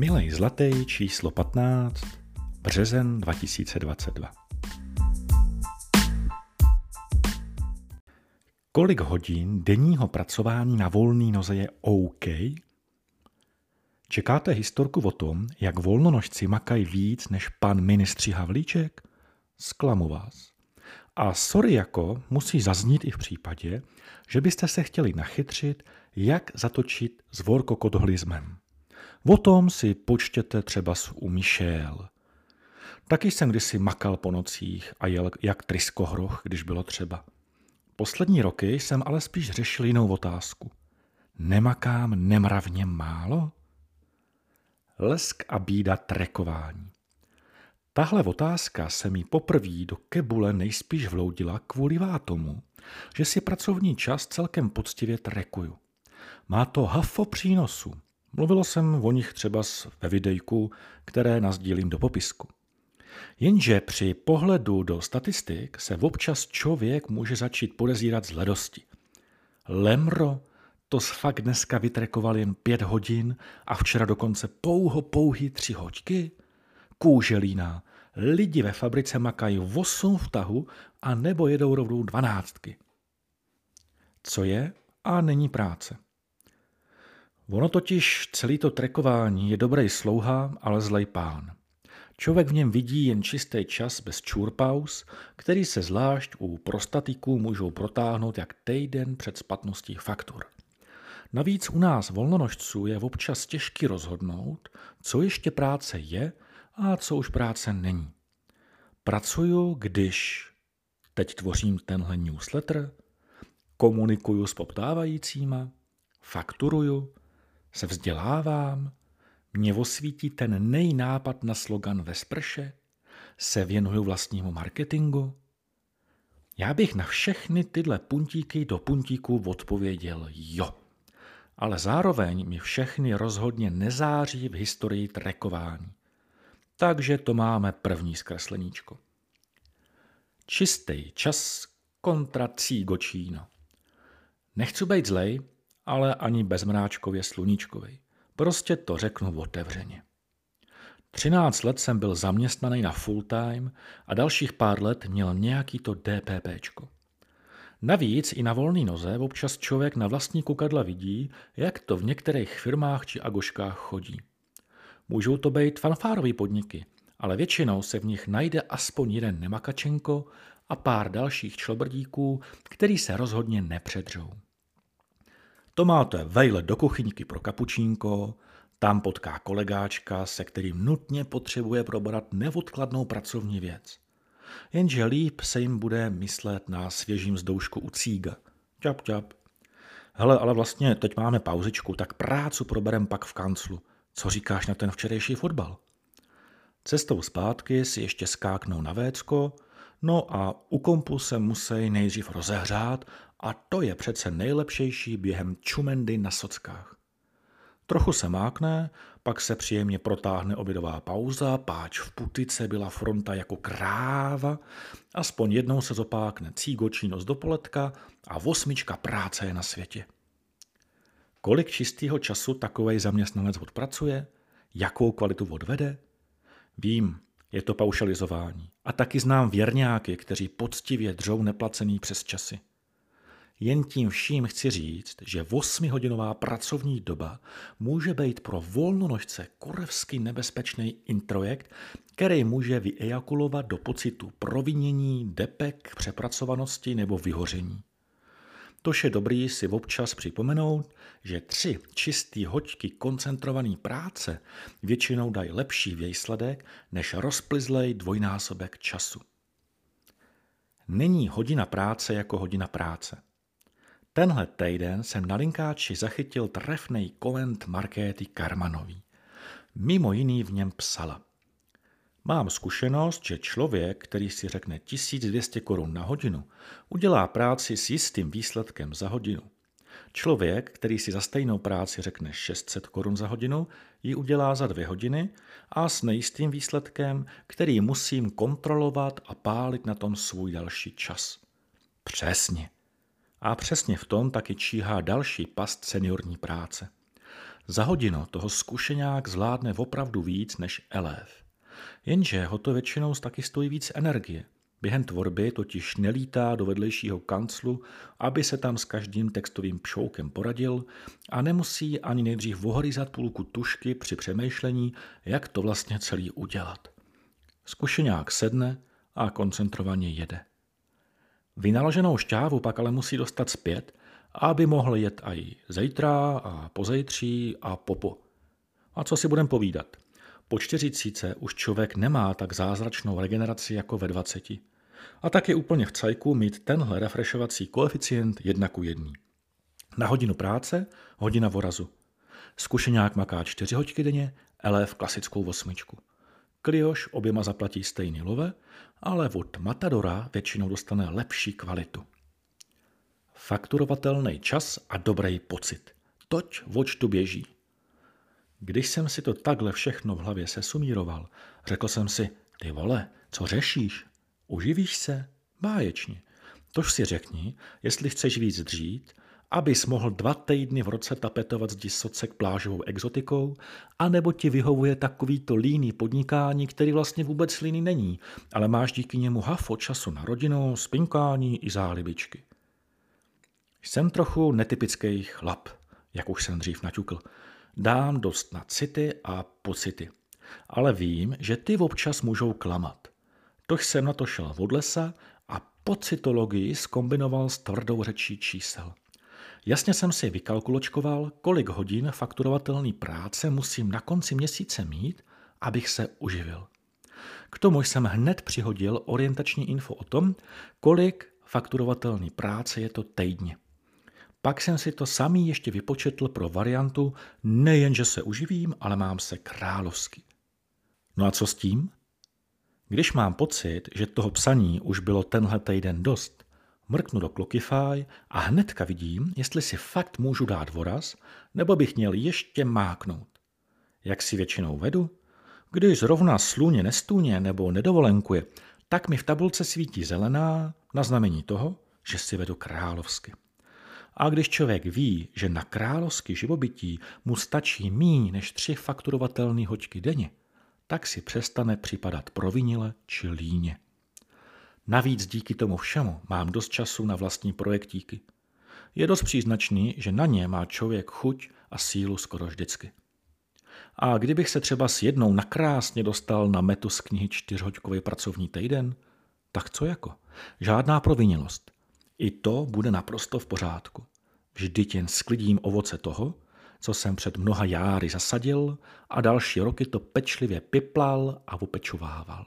Milej Zlatý číslo 15, březen 2022. Kolik hodin denního pracování na volný noze je OK? Čekáte historku o tom, jak volnonožci makají víc než pan ministři Havlíček? Zklamu vás. A sorry jako musí zaznít i v případě, že byste se chtěli nachytřit, jak zatočit s vorkokodholizmem. O tom si počtěte třeba u Michel. Taky jsem kdysi makal po nocích a jel jak tryskohroch, když bylo třeba. Poslední roky jsem ale spíš řešil jinou otázku. Nemakám nemravně málo? Lesk a bída trekování. Tahle otázka se mi poprvé do kebule nejspíš vloudila kvůli tomu, že si pracovní čas celkem poctivě trekuju. Má to hafo přínosu. Mluvilo jsem o nich třeba ve videjku, které nazdílím do popisku. Jenže při pohledu do statistik se občas člověk může začít podezírat z ledosti. Lemro, to fakt dneska vytrekoval jen pět hodin a včera dokonce pouho pouhý tři hoďky? Kůželína, lidi ve fabrice makají 8 vtahu a nebo jedou rovnou dvanáctky. Co je a není práce. Ono totiž celý to trekování je dobrý slouha, ale zlej pán. Člověk v něm vidí jen čistý čas bez čurpaus, který se zvlášť u prostatiků můžou protáhnout jak týden před splatností faktur. Navíc u nás volnonožců je občas těžký rozhodnout, co ještě práce je a co už práce není. Pracuju, když teď tvořím tenhle newsletter, komunikuju s poptávajícíma, fakturuju, se vzdělávám, mě osvítí ten nejnápad na slogan ve sprše, se věnuju vlastnímu marketingu. Já bych na všechny tyhle puntíky do puntíků odpověděl jo. Ale zároveň mi všechny rozhodně nezáří v historii trekování. Takže to máme první zkresleníčko. Čistý čas kontra cígočíno. Nechci být zlej, ale ani bezmráčkově sluníčkovej. Prostě to řeknu otevřeně. 13 let jsem byl zaměstnaný na full time a dalších pár let měl nějaký to DPPčko. Navíc i na volný noze občas člověk na vlastní kukadla vidí, jak to v některých firmách či agoškách chodí. Můžou to být fanfárové podniky, ale většinou se v nich najde aspoň jeden nemakačenko a pár dalších člobrdíků, který se rozhodně nepředřou. To máte vejle do kuchyňky pro kapučínko, tam potká kolegáčka, se kterým nutně potřebuje probrat neodkladnou pracovní věc. Jenže líp se jim bude myslet na svěžím zdoušku u cíga. Čap, čap. Hele, ale vlastně teď máme pauzičku, tak prácu proberem pak v kanclu. Co říkáš na ten včerejší fotbal? Cestou zpátky si ještě skáknou na vécko, no a u kompu se musí nejdřív rozehřát a to je přece nejlepšejší během čumendy na sockách. Trochu se mákne, pak se příjemně protáhne obědová pauza, páč v putice byla fronta jako kráva, aspoň jednou se zopákne cígočí noc do poletka a osmička práce je na světě. Kolik čistého času takovej zaměstnanec odpracuje? Jakou kvalitu odvede? Vím, je to paušalizování. A taky znám věrňáky, kteří poctivě dřou neplacený přes časy. Jen tím vším chci říct, že 8-hodinová pracovní doba může být pro volnonožce korevsky nebezpečný introjekt, který může vyejakulovat do pocitu provinění, depek, přepracovanosti nebo vyhoření. Tož je dobrý si občas připomenout, že tři čistý hoďky koncentrované práce většinou dají lepší výsledek než rozplizlej dvojnásobek času. Není hodina práce jako hodina práce. Tenhle týden jsem na linkáči zachytil trefnej koment Markéty Karmanový. Mimo jiný v něm psala. Mám zkušenost, že člověk, který si řekne 1200 korun na hodinu, udělá práci s jistým výsledkem za hodinu. Člověk, který si za stejnou práci řekne 600 korun za hodinu, ji udělá za dvě hodiny a s nejistým výsledkem, který musím kontrolovat a pálit na tom svůj další čas. Přesně. A přesně v tom taky číhá další past seniorní práce. Za hodinu toho zkušeňák zvládne opravdu víc než elév. Jenže ho to většinou taky stojí víc energie. Během tvorby totiž nelítá do vedlejšího kanclu, aby se tam s každým textovým pšoukem poradil a nemusí ani nejdřív vohorizat půlku tušky při přemýšlení, jak to vlastně celý udělat. Zkušeňák sedne a koncentrovaně jede. Vynaloženou šťávu pak ale musí dostat zpět, aby mohl jet i zítra a pozejtří a popo. A co si budem povídat? Po čtyřicíce už člověk nemá tak zázračnou regeneraci jako ve dvaceti. A tak je úplně v cajku mít tenhle refreshovací koeficient jedna ku jedný. Na hodinu práce, hodina vorazu. Zkušeňák maká čtyři hoďky denně, v klasickou osmičku. Klioš oběma zaplatí stejný love, ale od Matadora většinou dostane lepší kvalitu. Fakturovatelný čas a dobrý pocit. Toť voč tu běží. Když jsem si to takhle všechno v hlavě sesumíroval, řekl jsem si, ty vole, co řešíš? Uživíš se? Báječně. Tož si řekni, jestli chceš víc dřít, abys mohl dva týdny v roce tapetovat zdi socek plážovou exotikou, anebo ti vyhovuje takovýto líný podnikání, který vlastně vůbec líný není, ale máš díky němu hafo času na rodinu, spinkání i zálibičky. Jsem trochu netypický chlap, jak už jsem dřív naťukl. Dám dost na city a pocity. Ale vím, že ty občas můžou klamat. Tož jsem na to šel od lesa a pocitologii skombinoval s tvrdou řečí čísel. Jasně jsem si vykalkuločkoval, kolik hodin fakturovatelný práce musím na konci měsíce mít, abych se uživil. K tomu jsem hned přihodil orientační info o tom, kolik fakturovatelný práce je to týdně. Pak jsem si to samý ještě vypočetl pro variantu nejen, že se uživím, ale mám se královsky. No a co s tím? Když mám pocit, že toho psaní už bylo tenhle týden dost, mrknu do Clockify a hnedka vidím, jestli si fakt můžu dát voraz, nebo bych měl ještě máknout. Jak si většinou vedu? Když zrovna sluně nestůně nebo nedovolenkuje, tak mi v tabulce svítí zelená na znamení toho, že si vedu královsky. A když člověk ví, že na královský živobytí mu stačí míň než tři fakturovatelné hoďky denně, tak si přestane připadat provinile či líně. Navíc díky tomu všemu mám dost času na vlastní projektíky. Je dost příznačný, že na ně má člověk chuť a sílu skoro vždycky. A kdybych se třeba s jednou nakrásně dostal na metu z knihy čtyřhoďkový pracovní týden, tak co jako? Žádná provinilost. I to bude naprosto v pořádku. Vždyť jen sklidím ovoce toho, co jsem před mnoha járy zasadil a další roky to pečlivě piplal a upečovával.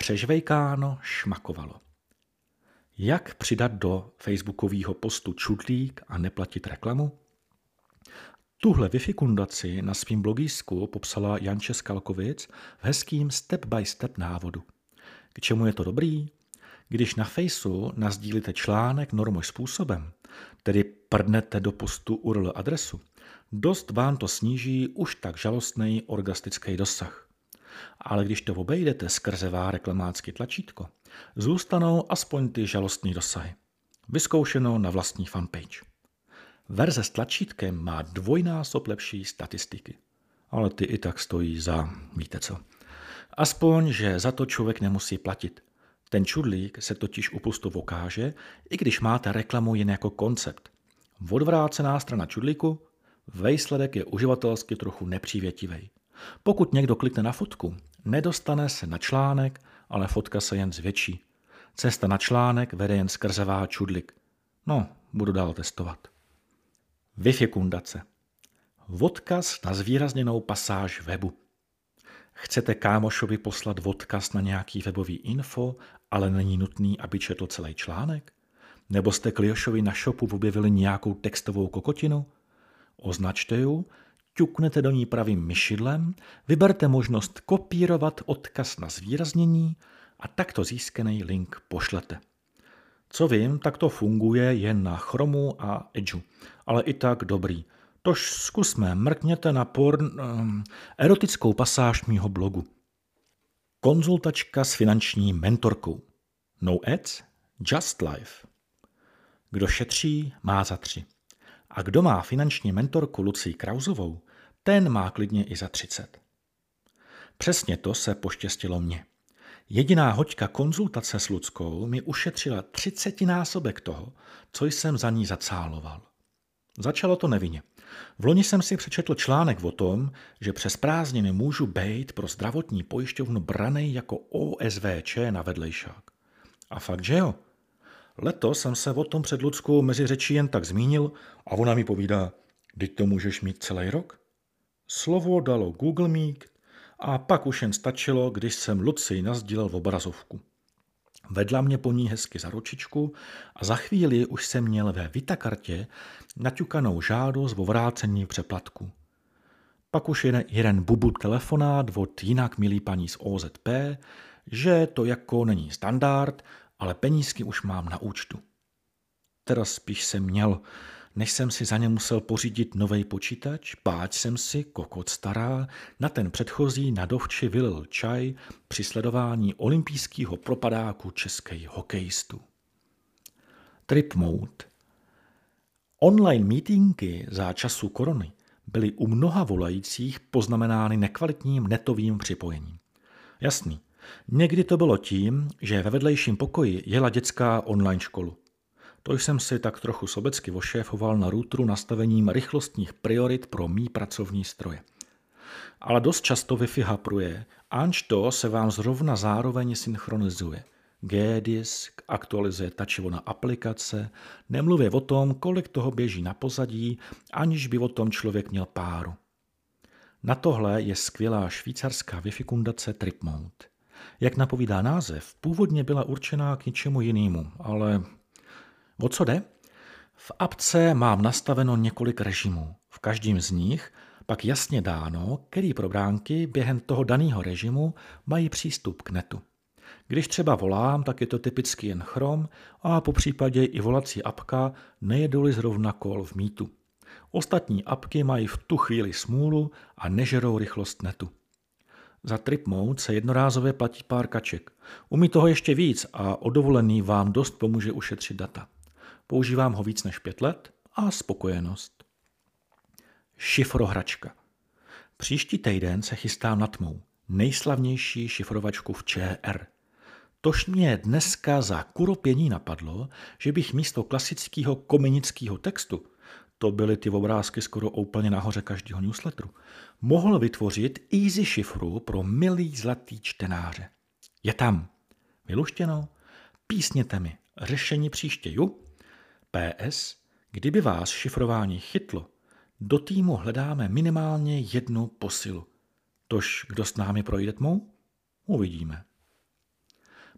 Přežvejkáno šmakovalo. Jak přidat do facebookového postu čudlík a neplatit reklamu? Tuhle vyfikundaci na svým blogísku popsala Janče Skalkovic v hezkým step-by-step návodu. K čemu je to dobrý? Když na Faceu nazdílíte článek normoj způsobem, tedy prdnete do postu URL adresu, dost vám to sníží už tak žalostný orgastický dosah. Ale když to obejdete skrze vá reklamácký tlačítko, zůstanou aspoň ty žalostní dosahy. Vyzkoušeno na vlastní fanpage. Verze s tlačítkem má dvojnásob lepší statistiky. Ale ty i tak stojí za, víte co. Aspoň, že za to člověk nemusí platit. Ten čudlík se totiž upustu vokáže, i když máte reklamu jen jako koncept. Odvrácená strana čudlíku, výsledek je uživatelsky trochu nepřívětivý. Pokud někdo klikne na fotku, nedostane se na článek, ale fotka se jen zvětší. Cesta na článek vede jen skrze čudlik. No, budu dál testovat. Wi-Fi kundace. Odkaz na zvýrazněnou pasáž webu. Chcete kámošovi poslat odkaz na nějaký webový info, ale není nutný, aby četl celý článek? Nebo jste Kliošovi na shopu objevili nějakou textovou kokotinu? Označte ju, ťuknete do ní pravým myšidlem, vyberte možnost kopírovat odkaz na zvýraznění a takto získaný link pošlete. Co vím, tak to funguje jen na Chromu a Edgeu, ale i tak dobrý – Tož zkusme, mrkněte na porn, um, erotickou pasáž mýho blogu. Konzultačka s finanční mentorkou. No ads, just life. Kdo šetří, má za tři. A kdo má finanční mentorku Lucii Krauzovou, ten má klidně i za 30. Přesně to se poštěstilo mně. Jediná hoďka konzultace s Luckou mi ušetřila třicetinásobek toho, co jsem za ní zacáloval. Začalo to nevinně. V loni jsem si přečetl článek o tom, že přes prázdniny můžu být pro zdravotní pojišťovnu branej jako OSVČ na vedlejšák. A fakt, že jo? Letos jsem se o tom před Luckou mezi řečí jen tak zmínil a ona mi povídá, teď to můžeš mít celý rok? Slovo dalo Google Meet a pak už jen stačilo, když jsem Luci nazdílel v obrazovku. Vedla mě po ní hezky za ručičku a za chvíli už jsem měl ve Vitakartě naťukanou žádost o vrácení přeplatku. Pak už jeden, jeden bubu telefonát od jinak milý paní z OZP, že to jako není standard, ale penízky už mám na účtu. Teraz spíš jsem měl, než jsem si za ně musel pořídit nový počítač, páč jsem si, kokot stará, na ten předchozí na dovči vylil čaj při sledování olympijského propadáku českých hokejistů. Trip Mode Online meetingy za času korony byly u mnoha volajících poznamenány nekvalitním netovým připojením. Jasný, někdy to bylo tím, že ve vedlejším pokoji jela dětská online školu. To jsem si tak trochu sobecky ošéfoval na routeru nastavením rychlostních priorit pro mý pracovní stroje. Ale dost často Wi-Fi hapruje, anž to se vám zrovna zároveň synchronizuje. G-disk aktualizuje tačivo na aplikace, nemluvě o tom, kolik toho běží na pozadí, aniž by o tom člověk měl páru. Na tohle je skvělá švýcarská Wi-Fi kundace TripMode. Jak napovídá název, původně byla určená k něčemu jinému, ale O co jde? V apce mám nastaveno několik režimů. V každém z nich pak jasně dáno, který probránky během toho daného režimu mají přístup k netu. Když třeba volám, tak je to typicky jen Chrome a po případě i volací apka nejedou zrovna kol v mítu. Ostatní apky mají v tu chvíli smůlu a nežerou rychlost netu. Za trip mode se jednorázově platí pár kaček. Umí toho ještě víc a o dovolený vám dost pomůže ušetřit data. Používám ho víc než pět let a spokojenost. Šifrohračka. Příští týden se chystám na tmou, nejslavnější šifrovačku v ČR. Tož mě dneska za kuropění napadlo, že bych místo klasického komenického textu, to byly ty obrázky skoro úplně nahoře každého newsletteru, mohl vytvořit easy šifru pro milý zlatý čtenáře. Je tam. Vyluštěno? Písněte mi. Řešení příště, ju? PS, kdyby vás šifrování chytlo, do týmu hledáme minimálně jednu posilu. Tož kdo s námi projde tmou? Uvidíme.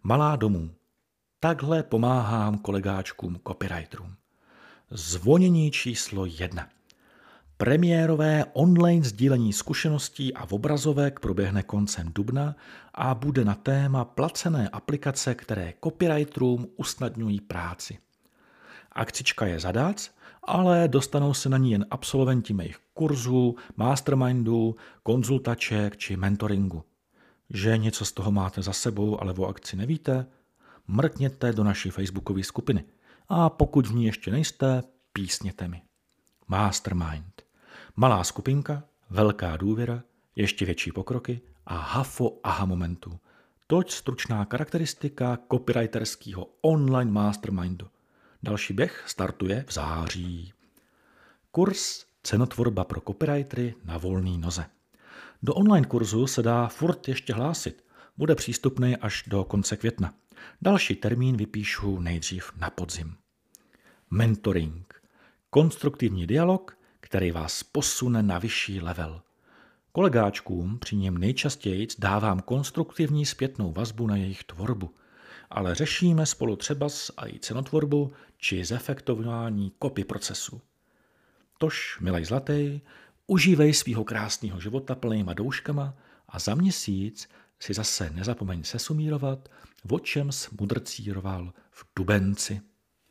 Malá domů. Takhle pomáhám kolegáčkům copywriterům. Zvonění číslo jedna. Premiérové online sdílení zkušeností a obrazovek proběhne koncem dubna a bude na téma placené aplikace, které copywriterům usnadňují práci. Akcička je zadat, ale dostanou se na ní jen absolventi mých kurzů, mastermindů, konzultaček či mentoringu. Že něco z toho máte za sebou, ale o akci nevíte? Mrkněte do naší facebookové skupiny. A pokud v ní ještě nejste, písněte mi. Mastermind. Malá skupinka, velká důvěra, ještě větší pokroky a hafo aha momentu. Toť stručná charakteristika copywriterského online mastermindu. Další běh startuje v září. Kurs Cenotvorba pro copywritery na volný noze. Do online kurzu se dá furt ještě hlásit. Bude přístupný až do konce května. Další termín vypíšu nejdřív na podzim. Mentoring. Konstruktivní dialog, který vás posune na vyšší level. Kolegáčkům při něm nejčastěji dávám konstruktivní zpětnou vazbu na jejich tvorbu – ale řešíme spolu třeba a i cenotvorbu či zefektování kopy procesu. Tož, milej zlatý, užívej svýho krásného života plnýma douškama a za měsíc si zase nezapomeň sesumírovat, o čem mudrcíroval v Dubenci.